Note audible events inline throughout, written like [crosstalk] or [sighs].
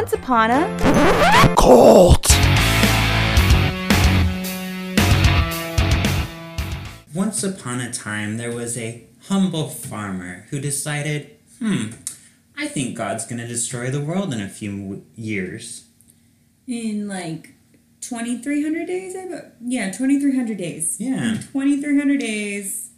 Once upon a Cult! Once upon a time, there was a humble farmer who decided, hmm, I think God's gonna destroy the world in a few years. In like 2,300 days? I bet. Yeah, 2,300 days. Yeah. 2,300 days.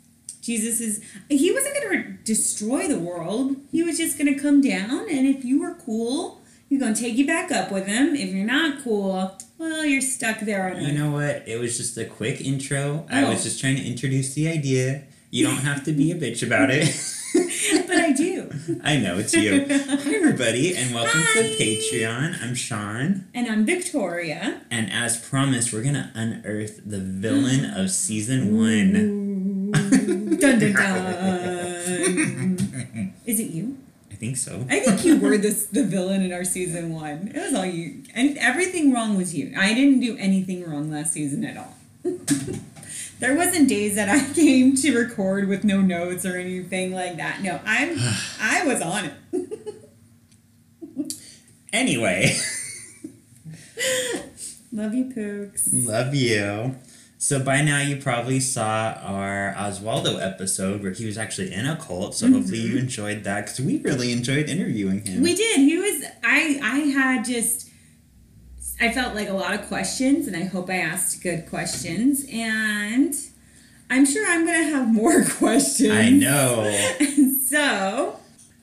Jesus is. He wasn't going to destroy the world. He was just going to come down, and if you were cool, he's to take you back up with him. If you're not cool, well, you're stuck there on You earth. know what? It was just a quick intro. I Oh. was just trying to introduce the idea. You don't have to be a bitch about it. [laughs] but I do. [laughs] I know it's you. Hi, everybody, and welcome Hi. to Patreon. I'm Shawn, And I'm Victoria. and as promised, we're gonna unearth the villain of season one. dun dun dun. Is it you? I think so. I think you were this [laughs] the villain in our season one. It was all you, and everything wrong was you. I didn't do anything wrong last season at all. [laughs] there wasn't days that I [laughs] came to record with no notes or anything like that. No, I'm [sighs] I was on it. Anyway, Love you, Pooks. love you. So by now you probably saw our Oswaldo episode where he was actually in a cult. So hopefully you enjoyed that because we really enjoyed interviewing him. We did. He was. I. I had just. I felt like a lot of questions, and I hope I asked good questions. And I'm sure I'm gonna have more [laughs] questions. I know. [laughs] so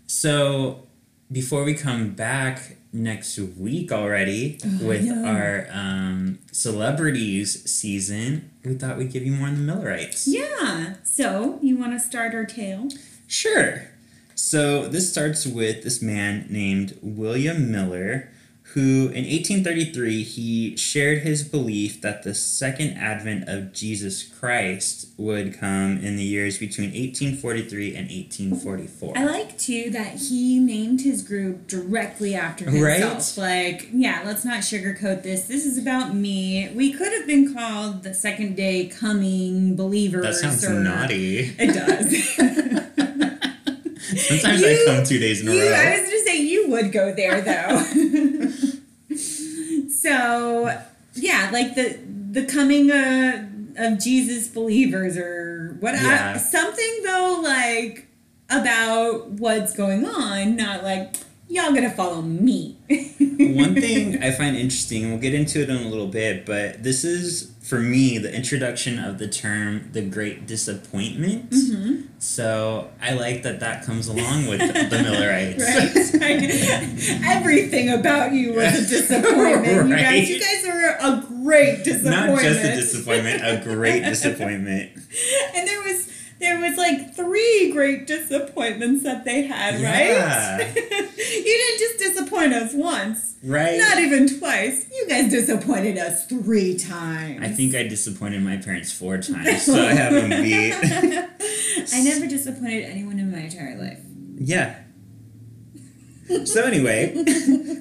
So before we come back next week already with know. our um, celebrities season, we thought we'd give you more on the Millerites. yeah. So you want to start our tale? Sure. So this starts with this man named William Miller, who in 1833 he shared his belief that the second advent of Jesus Christ would come in the years between 1843 and 1844. I like too that he named his group directly after himself. Right? Like, yeah, let's not sugarcoat this. This is about me. We could have been called the second day coming believers. that sounds or, naughty. It does. [laughs] Sometimes I come two days in a You, row. I was gonna say you would go there though. [laughs] so yeah, like the the coming uh, of Jesus believers or what Yeah. something though like about what's going on, not like y'all gonna follow me. [laughs] One thing I find interesting, and we'll get into it in a little bit, but this is for me the introduction of the term the great disappointment. Mm-hmm. So I like that that comes along with the [laughs] Millerites. Right. Everything about you was a [laughs] disappointment. You guys, you guys are a great disappointment. Not just a disappointment, a great [laughs] disappointment. and there was there was like three great disappointments that they had, Yeah. right? you didn't just disappoint us once, Right? not even twice. You guys disappointed us three times. I think I disappointed my parents four times, so I have them [laughs] beat. I never disappointed anyone in my entire life. Yeah. So anyway,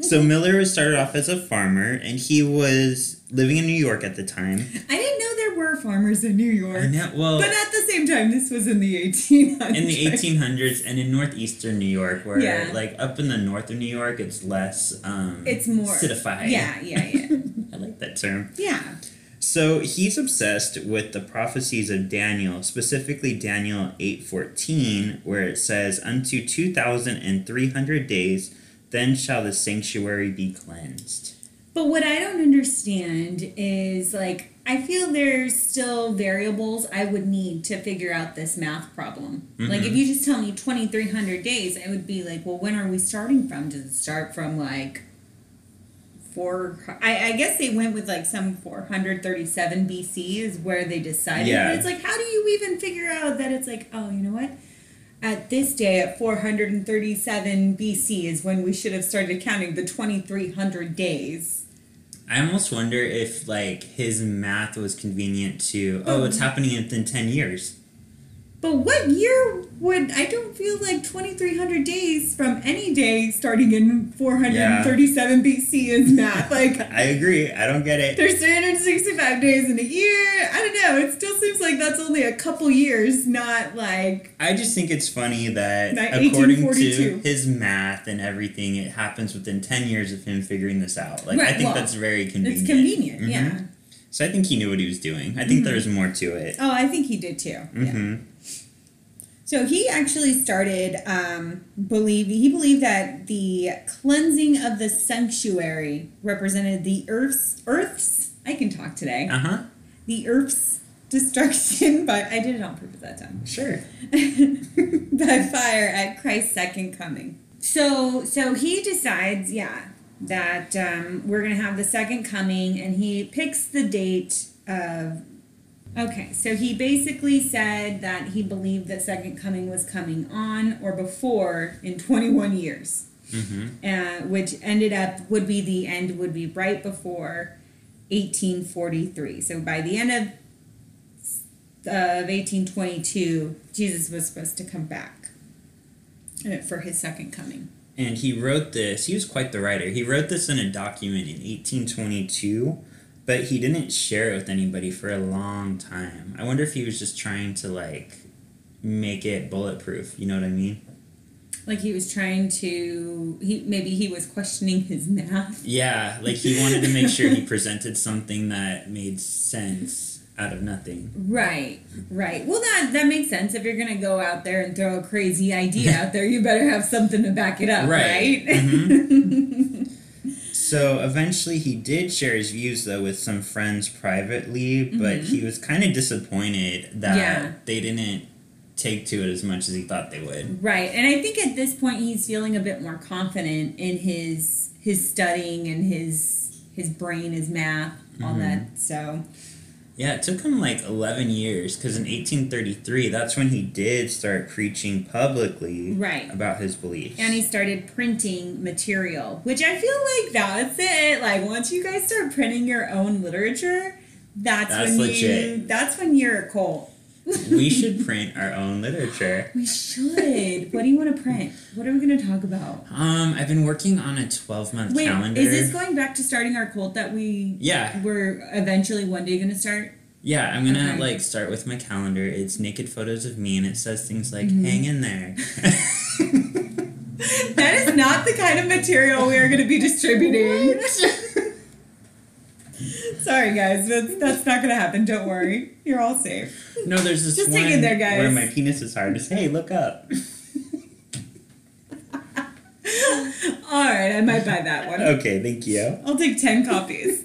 so Miller started off as a farmer, and he was living in New York at the time. I didn't know were farmers in New York. I know. Well, But at the same time, this was in the 1800s. in the 1800s and in northeastern New York, where Yeah. like up in the north of New York, it's less um, It's more citified. Yeah, yeah, yeah. [laughs] I like that term. yeah. So he's obsessed with the prophecies of Daniel, specifically Daniel 8:14, where it says, "Unto 2300 days, then shall the sanctuary be cleansed." But what I don't understand is like I feel there's still variables I would need to figure out this math problem. Like if mm-hmm. you just tell me 2300 days, I would be like, well, when are we starting from? Does it start from like four? I, I guess they went with like some 437 BC is where they decided. Yeah. But it's like, how do you even figure out that it's like, oh, you know what? At this day, at 437 BC, is when we should have started counting the 2300 days. I almost wonder if like his math was convenient to, oh, it's hmm. happening within 10 years. But what year would I don't feel like 2300 days from any day starting in 437 BC is math. [laughs] Like I agree. I don't get it. there's 365 days in a year. I don't know. It still seems like that's only a couple years, not like I just think it's funny that according to his math and everything, it happens within 10 years of him figuring this out. Like, I think well, that's very convenient. it's convenient. Mhm. Yeah. So I think he knew what he was doing. I think there's more to it. Oh, I think he did too. Yeah. So he actually started um, believe he believed that the cleansing of the sanctuary represented the earth's earth's I can talk today Uh huh. the earth's destruction, [laughs] but I did it on purpose that time Sure. [laughs] by fire at Christ's second coming. So so he decides, yeah, that um, we're gonna have the second coming, and he picks the date of. Okay, so he basically said that he believed that second coming was coming on or before in 21 years, hmm uh, which ended up would be the end would be right before 1843. So by the end of of 1822, Jesus was supposed to come back uh, for his second coming. And he wrote this, he was quite the writer. He wrote this in a document in 1822, but he didn't share it with anybody for a long time. I wonder if he was just trying to, like, make it bulletproof. You know what I mean? Like he was trying to, he maybe he was questioning his math. Yeah, like he wanted to make sure he [laughs] presented something that made sense out of nothing. Right, right. Well, that that makes sense. If you're gonna go out there and throw a crazy idea [laughs] out there, you better have something to back it up, Right. right? Mhm. [laughs] So eventually he did share his views though with some friends privately, but Mhm. he was kind of disappointed that Yeah. they didn't take to it as much as he thought they would. Right, and I think at this point he's feeling a bit more confident in his his studying and his his brain, his math, all Mhm. that. So Yeah, it took him like 11 years because in 1833, that's when he did start preaching publicly Right. about his beliefs. and he started printing material, which I feel like that's it. Like once you guys start printing your own literature, that's, That's when you that's when you're a cult. We should print our own literature. We should. what do you want to print? What are we going to talk about? Um, I've been working on a 12 month Wait, calendar. is this going back to starting our cult that we yeah, we're eventually one day going to start? yeah. I'm gonna Okay. like start with my calendar. It's naked photos of me, and it says things like Mhm. "hang in there." [laughs] That is not the kind of material we are going to be distributing. [laughs] Sorry, guys, that's, that's not going to happen. Don't worry. You're all safe. no, there's this Just one there, guys. where my penis is hard. Just hey, look up. [laughs] All right, I might buy that one. okay, thank you. I'll take 10 copies.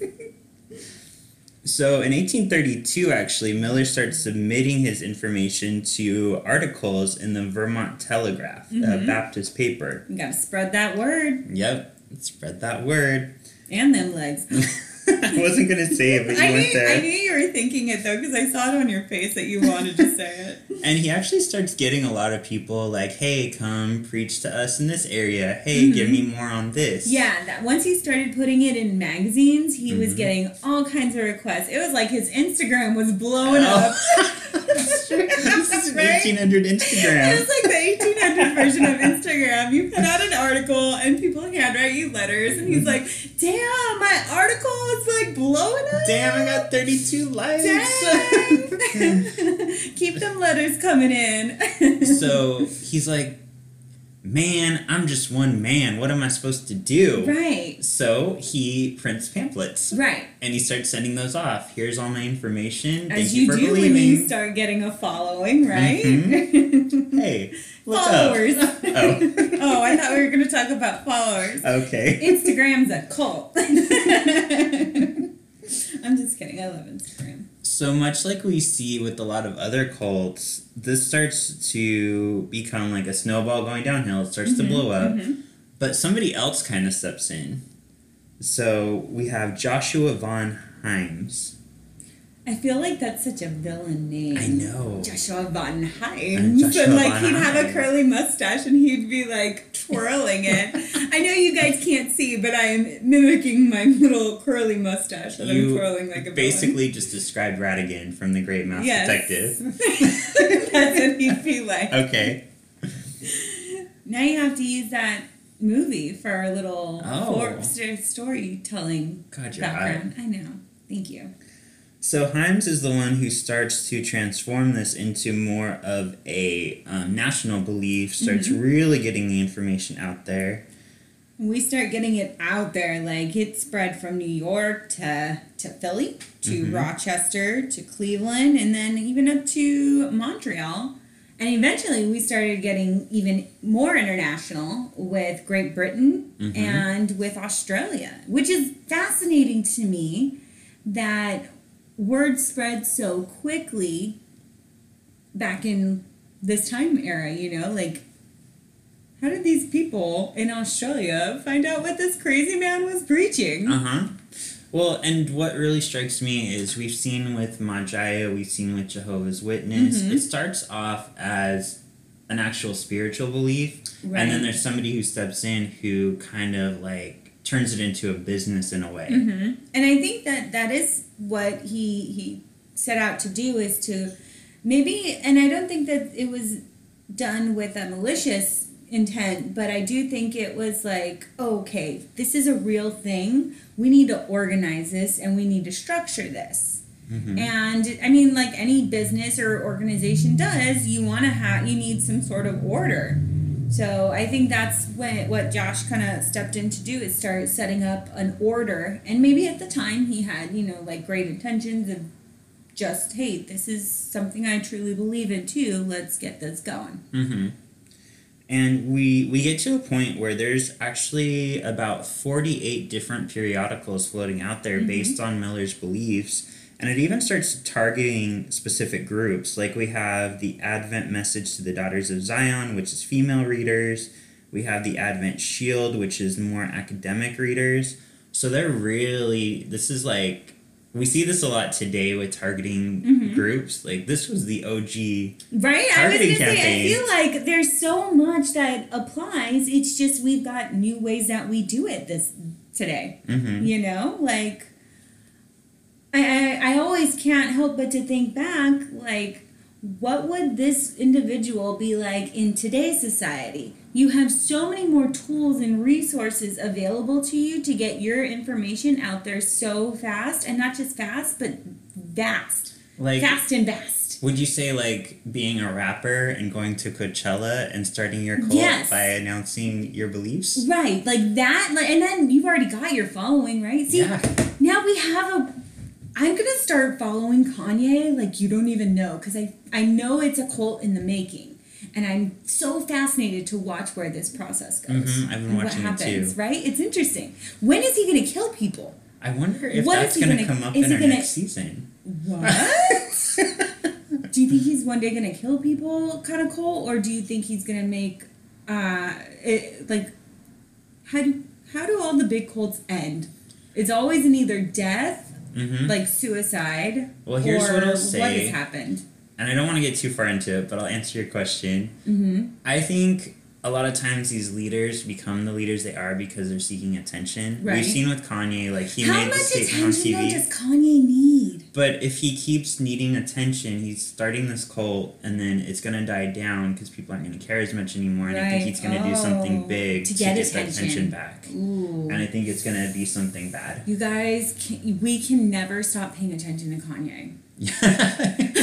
So in 1832, actually, Miller starts submitting his information to articles in the Vermont Telegraph, a Mhm. Baptist paper. You gotta spread that word Yep, spread that word. and them legs. [laughs] I [laughs] wasn't gonna say it, but you I went knew, I knew you were thinking it though because I saw it on your face that you wanted to say it. [laughs] And he actually starts getting a lot of people like, "Hey, come preach to us in this area. Hey, give me more on this." Yeah, that once he started putting it in magazines, he was Mhm. getting all kinds of requests. It was like his Instagram was blowing Oh. up. [laughs] this is an Right? 1800 It Instagram. was like the 1800 version of Instagram. You put out an article and people handwrite you letters, and he's like, "Damn, my article is like blowing up." Damn, I got 32 likes. Dang. [laughs] [laughs] Keep them letters coming in. so he's like, "Man, I'm just one man. What am I supposed to do?" right, So he prints pamphlets right. and he starts sending those off. Here's all my information. Thank As you, you, for do when you start getting a following, right? Mm-hmm. [laughs] hey, look followers. [laughs] Oh. [laughs] oh, I thought we were going to talk about followers. Okay. Instagram's a cult. I'm just kidding. I love Instagram. So much like we see with a lot of other cults, this starts to become like a snowball going downhill. It starts to Mhm, blow up. mhm. But somebody else kind of steps in. So we have Joshua von Himes. I feel like that's such a villain name. I know. Joshua Von Himes. Joshua and like Von he'd have a curly mustache and he'd be like twirling it. [laughs] I know you guys can't see, but I am mimicking my little curly mustache that I'm twirling like a villain. basically just described Ratigan from The Great Mouse Yes. Detective. [laughs] That's what he'd be like. Okay. Now you have to use that movie for our little Oh. storytelling you're background. I know. Thank you. So Himes is the one who starts to transform this into more of a um, national belief, starts Mm-hmm. really getting the information out there. we start getting it out there like it spread from new york to to philly to Mhm. rochester to cleveland and then even up to montreal and eventually we started getting even more international with great britain Mhm. and with australia which is fascinating to me that word spread so quickly back in this time era you know like how did these people in Australia find out what this crazy man was preaching? Uh huh. Well, and what really strikes me is we've seen with Majaya, we've seen with Jehovah's Witness. Mhm. It starts off as an actual spiritual belief, Right. and then there's somebody who steps in who kind of like turns it into a business in a way. hmm And I think that that is what he he set out to do is to maybe, and I don't think that it was done with a malicious intent, but I do think it was like, okay, this is a real thing. We need to organize this and we need to structure this. Mhm. And I mean, like any business or organization does, you want to have, you need some sort of order. So I think that's when what Josh kind of stepped in to do is start setting up an order. And maybe at the time he had, you know, like great intentions of just, hey, this is something I truly believe in too. Let's get this going. Mm-hmm. And we we get to a point where there's actually about 48 different periodicals floating out there Mhm. based on Miller's beliefs. And it even starts targeting specific groups. Like we have the Advent Message to the Daughters of Zion, which is female readers. We have the Advent Shield, which is more academic readers. So they're really, this is like, we see this a lot today with targeting Mhm. groups. Like this was the OG Right? I was Targeting gonna say, I feel like there's so much that applies. It's just we've got new ways that we do it this today. Mm-hmm. You know, like I, I I always can't help but to think back, like, what would this individual be like in today's society? You have so many more tools and resources available to you to get your information out there so fast, and not just fast, but vast, Like, fast and vast. would you say like being a rapper and going to Coachella and starting your cult Yes. by announcing your beliefs? Right, like that, like, and then you've already got your following, right? See, Yeah. now we have a i'm gonna start following kanye like you don't even know because i i know it's a cult in the making. And i'm so fascinated to watch where this process goes Mhm, I've been watching it what happens too. right? It's interesting. When is he gonna kill people? I wonder if What that's is he going to gonna- come up is in he our gonna- next season. what? [laughs] Do you think he's one day gonna kill people kind of cult or do you think he's gonna make uh it, like how do how do all the big cults end? It's always in either death hmm like suicide Well, here's what I'll say what has happened and I don't want to get too far into it, but I'll answer your question. mm-hmm. I think a lot of times these leaders become the leaders they are because they're seeking attention. Right. We've seen with Kanye, like he how made the much statement on attention though TV. does kanye need But if he keeps needing attention, he's starting this cult, and then it's gonna die down because people aren't gonna care as much anymore. And I think he's gonna do something Oh, big to to, get get, that attention. attention back. Ooh. And I think it's gonna be something bad. you guys can, we can never stop paying attention to kanye [laughs]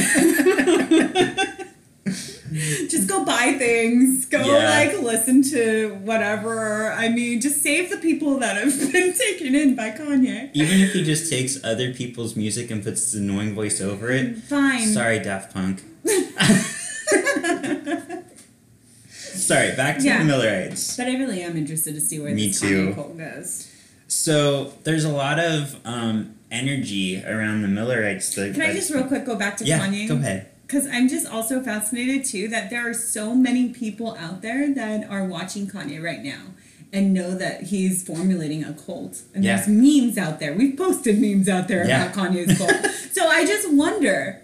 [laughs] just go buy things go Yeah. like listen to whatever i mean just save the people that have [laughs] been taken in by kanye Even if he just takes other people's music and puts his annoying voice over it. fine Sorry, Daft Punk. [laughs] Sorry, back to Yeah. the Millerites. but i really am interested to see where Me this too. kanye cult goes So there's a lot of um, energy around the Millerites. The, can i just real quick go back to yeah, kanye go ahead. Because I'm just also fascinated too that there are so many people out there that are watching Kanye right now. and know that he's formulating a cult. And Yeah. there's memes out there. We've posted memes out there Yeah. about Kanye's cult. [laughs] so I just wonder,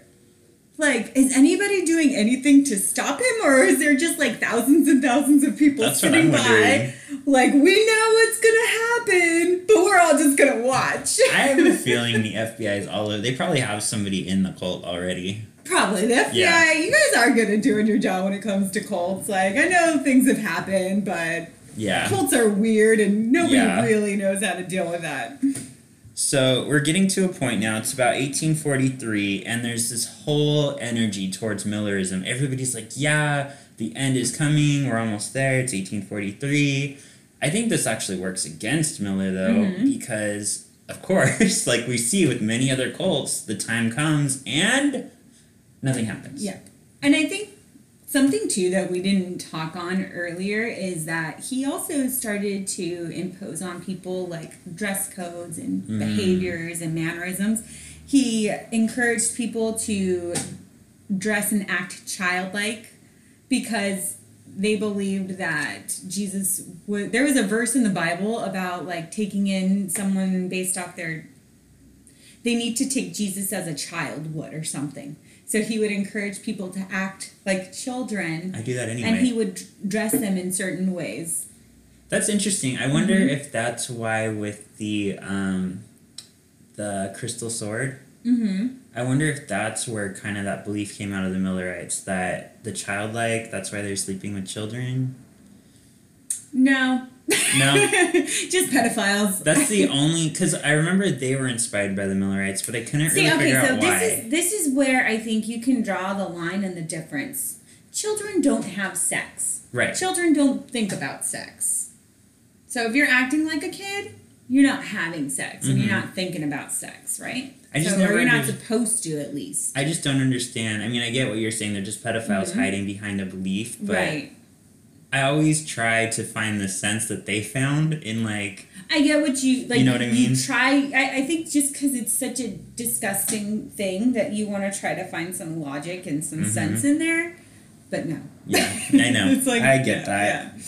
like, is anybody doing anything to stop him, or is there just like thousands and thousands of people That's sitting by, like, we know what's gonna happen, but we're all just gonna watch. I have a [laughs] feeling the FBI is all over. They probably have somebody in the cult already. Probably the FBI. Yeah. You guys are good at doing your job when it comes to cults. Like I know things have happened, but Yeah. cults are weird, and nobody Yeah. really knows how to deal with that. So we're getting to a point now. It's about 1843, and there's this whole energy towards Millerism. Everybody's like, "Yeah, the end is coming. We're almost there. It's 1843." I think this actually works against Miller though, Mhm. because of course, [laughs] like we see with many other cults, the time comes and nothing happens. Yeah. And I think something too that we didn't talk on earlier is that he also started to impose on people like dress codes and Mm. behaviors and mannerisms. He encouraged people to dress and act childlike because they believed that Jesus was there was a verse in the Bible about like taking in someone based off their they need to take Jesus as a child would or something. So he would encourage people to act like children I do that anyway. and he would dress them in certain ways. That's interesting. I wonder Mhm. if that's why with the um, the crystal sword. Mhm. I wonder if that's where kind of that belief came out of the Millerites that the childlike. That's why they're sleeping with children. No. No. [laughs] Just pedophiles. That's the [laughs] only because I remember they were inspired by the Millerites, but I couldn't See, really okay, figure so out why. this is this is where I think you can draw the line and the difference. Children don't have sex. right. Children don't think about sex. So if you're acting like a kid, you're not having sex and Mhm. you're not thinking about sex, right? I just so, never or you're not supposed to at least. I just don't understand. I mean, I get what you're saying. They're just pedophiles Mhm. hiding behind a belief, but right. I always try to find the sense that they found in like I get what you like. You know what I mean? try. I, I think just because it's such a disgusting thing that you want to try to find some logic and some Mhm. sense in there, but no. yeah. I [laughs] know. It's like- I get yeah, that. yeah.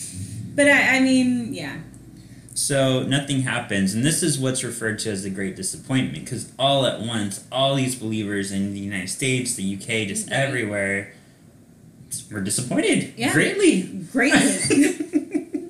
But I, I mean, yeah. So nothing happens, and this is what's referred to as the Great Disappointment, because all at once, all these believers in the United States, the UK, just Right. everywhere, were disappointed Yeah. greatly. Greatly. [laughs]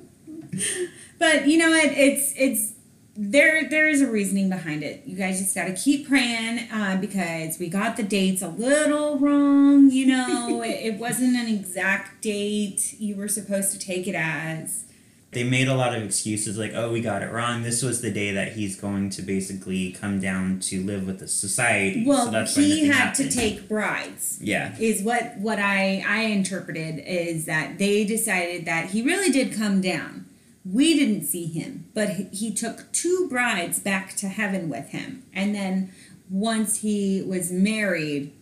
but you know what? It's it's there. There is a reasoning behind it. You guys just got to keep praying uh, because we got the dates a little wrong. You know, [laughs] it, it wasn't an exact date you were supposed to take it as. They made a lot of excuses, like, "Oh, we got it wrong. This was the day that he's going to basically come down to live with the society." Well, so he had to take brides. Yeah. is what what I I interpreted is that they decided that he really did come down. We didn't see him, but he, he took two brides back to heaven with him, and then once he was married,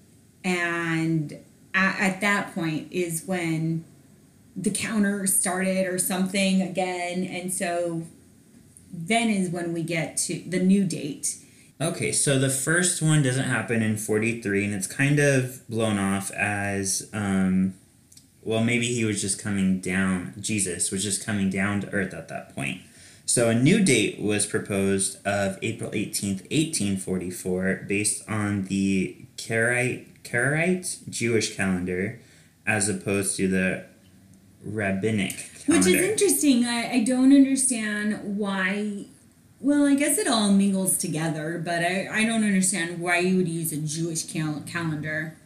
and at, at that point is when the counter started or something again, and so then is when we get to the new date. Okay, so the first one doesn't happen in 43, and it's kind of blown off as, um, well, maybe he was just coming down, Jesus was just coming down to earth at that point. So a new date was proposed of April 18th, 1844, based on the Karaite, Karaite Jewish calendar, as opposed to the rabbinic Which is interesting. I, I don't understand why. Well, I guess it all mingles together, but I, I don't understand why you would use a Jewish cal- calendar.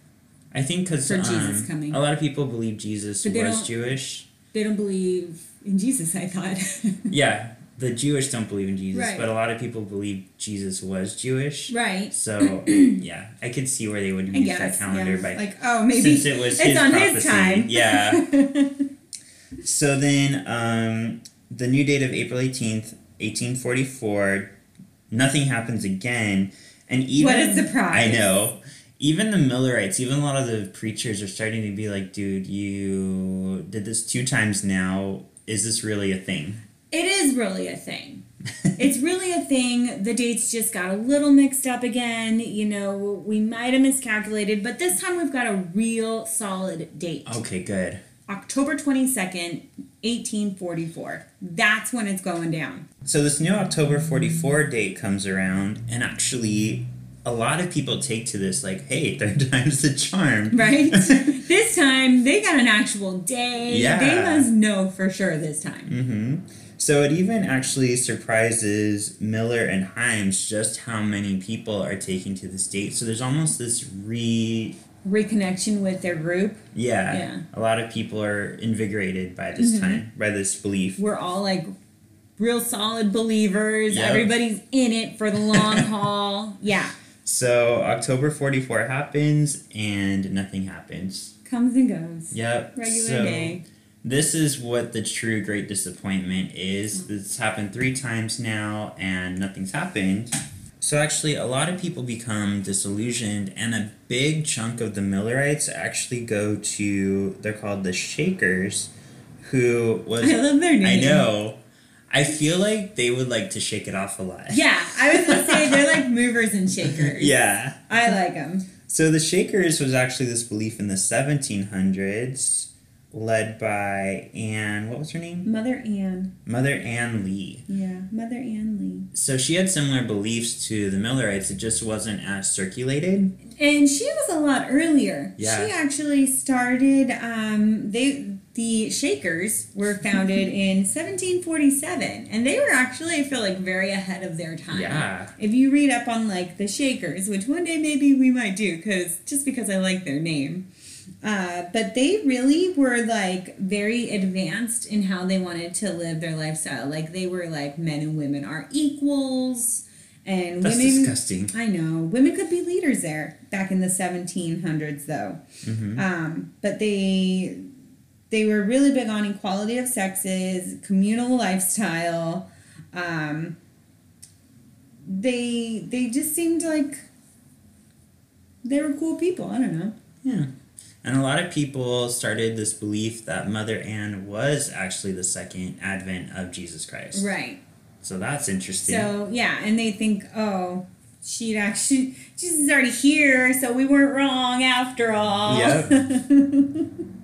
I think because um, Jesus coming. a lot of people believe Jesus was Jewish. They don't believe in Jesus, I thought. [laughs] Yeah, the Jewish don't believe in Jesus, Right. but a lot of people believe Jesus was Jewish. right. So [clears throat] yeah, I could see where they would use guess. that calendar yeah. by like, oh, maybe since it was it's his on prophecy. his time. Yeah. [laughs] So then, um, the new date of April eighteenth, eighteen forty four, nothing happens again, and even What a surprise. I know. Even the Millerites, even a lot of the preachers are starting to be like, dude, you did this two times now. Is this really a thing? It is really a thing. it's really a thing. The dates just got a little mixed up again. You know, we might have miscalculated, but this time we've got a real solid date. Okay, good. October 22nd, 1844. That's when it's going down. So this new October 44 date comes around, and actually, a lot of people take to this like, hey, [laughs] third time's the charm. Right? [laughs] this time they got an actual day. Yeah. They must know for sure this time. hmm So it even actually surprises Miller and Himes just how many people are taking to this date. So there's almost this re Reconnection with their group. yeah, Yeah. a lot of people are invigorated by this Mhm. time, by this belief. We're all like real solid believers. Yep. Everybody's in it for the long [laughs] haul. Yeah. So October 44 happens and nothing happens. Comes and goes. Yep. Regular so day. This is what the true great disappointment is. Mm. This happened three times now and nothing's happened. So actually a lot of people become disillusioned and a big chunk of the Millerites actually go to they're called the Shakers who was [laughs] I love their name. I know. I feel like they would like to shake it off a lot. Yeah, I was gonna say they're like movers and shakers. [laughs] Yeah. I like them. So the Shakers was actually this belief in the 1700s, led by Ann. What was her name? Mother Ann. Mother Ann Lee. Yeah, Mother Ann Lee. So she had similar beliefs to the Millerites. It just wasn't as circulated. And she was a lot earlier. Yeah. She actually started. Um, they the Shakers were founded [laughs] in 1747, and they were actually, I feel like, very ahead of their time. Yeah. If you read up on like the Shakers, which one day maybe we might do, because just because I like their name. Uh, but they really were like very advanced in how they wanted to live their lifestyle. Like they were like men and women are equals, and That's women. disgusting. I know women could be leaders there back in the 1700s, though. hmm Um, but they they were really big on equality of sexes, communal lifestyle. Um, they they just seemed like they were cool people. I don't know. Yeah. And a lot of people started this belief that Mother Ann was actually the second advent of Jesus Christ. Right. So that's interesting. So yeah, and they think, oh, she'd actually [laughs] Jesus is already here, so we weren't wrong after all. Yep. [laughs]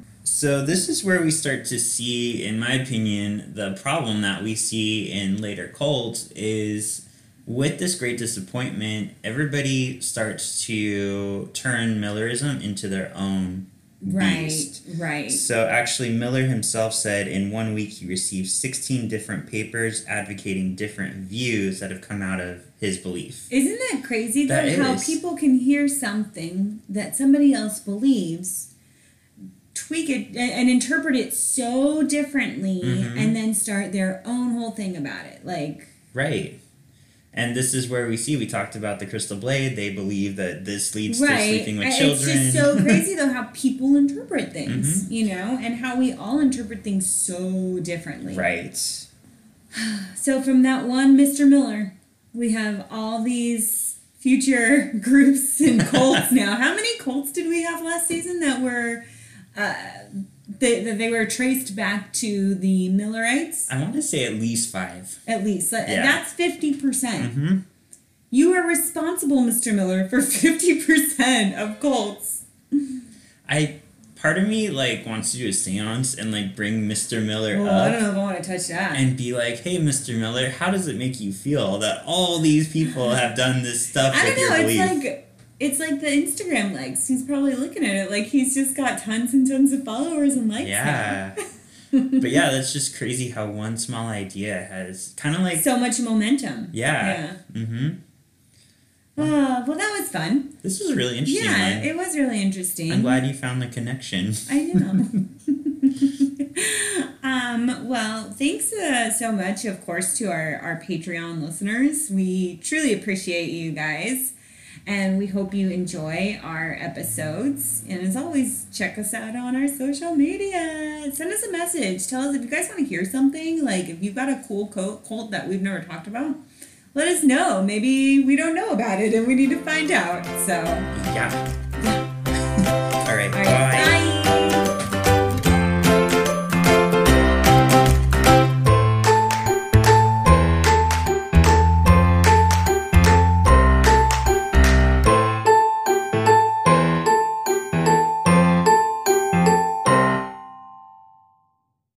So this is where we start to see, in my opinion, the problem that we see in later cults is with this great disappointment, everybody starts to turn Millerism into their own right. beast. Right. So actually, Miller himself said in one week he received 16 different papers advocating different views that have come out of his belief. Isn't that crazy though? That how people can hear something that somebody else believes, tweak it and, interpret it so differently, Mhm. and then start their own whole thing about it. Like, Right. And this is where we see we talked about the crystal blade. They believe that this leads to right? sleeping with children. It's just so [laughs] crazy though how people interpret things, Mm-hmm. you know, and how we all interpret things so differently. right. [sighs] So from that one Mr. Miller, we have all these future [laughs] groups and cults [laughs] now. How many cults did we have last season that were uh, they, that they were traced back to the Millerites? I want to say at least five. At least Yeah. that's fifty percent. Mm-hmm. You are responsible, Mr. Miller, for [laughs] fifty percent of cults. I part of me like wants to do a seance and like bring Mr. Miller Well, I don't know if I want to touch that. and be like, "Hey, Mr. Miller, how does it make you feel that all these people have done this stuff I with don't know. belief?" It's like it's like the Instagram likes. He's probably looking at it like he's just got tons and tons of followers and likes. yeah. but yeah, [laughs] that's just crazy how one small idea has kind of like so much momentum. yeah. Mm-hmm. Oh, well, that was fun. This was really interesting yeah, one. it was really interesting. I'm glad you found the connection. I know. [laughs] [laughs] um, well, thanks uh, so much, of course, to our, our Patreon listeners. We truly appreciate you guys. And we hope you enjoy our episodes. And as always, check us out on our social media. Send us a message. Tell us if you guys want to hear something. Like if you've got a cool cult, that we've never talked about, let us know. Maybe we don't know about it and we need to find out. So, Yeah.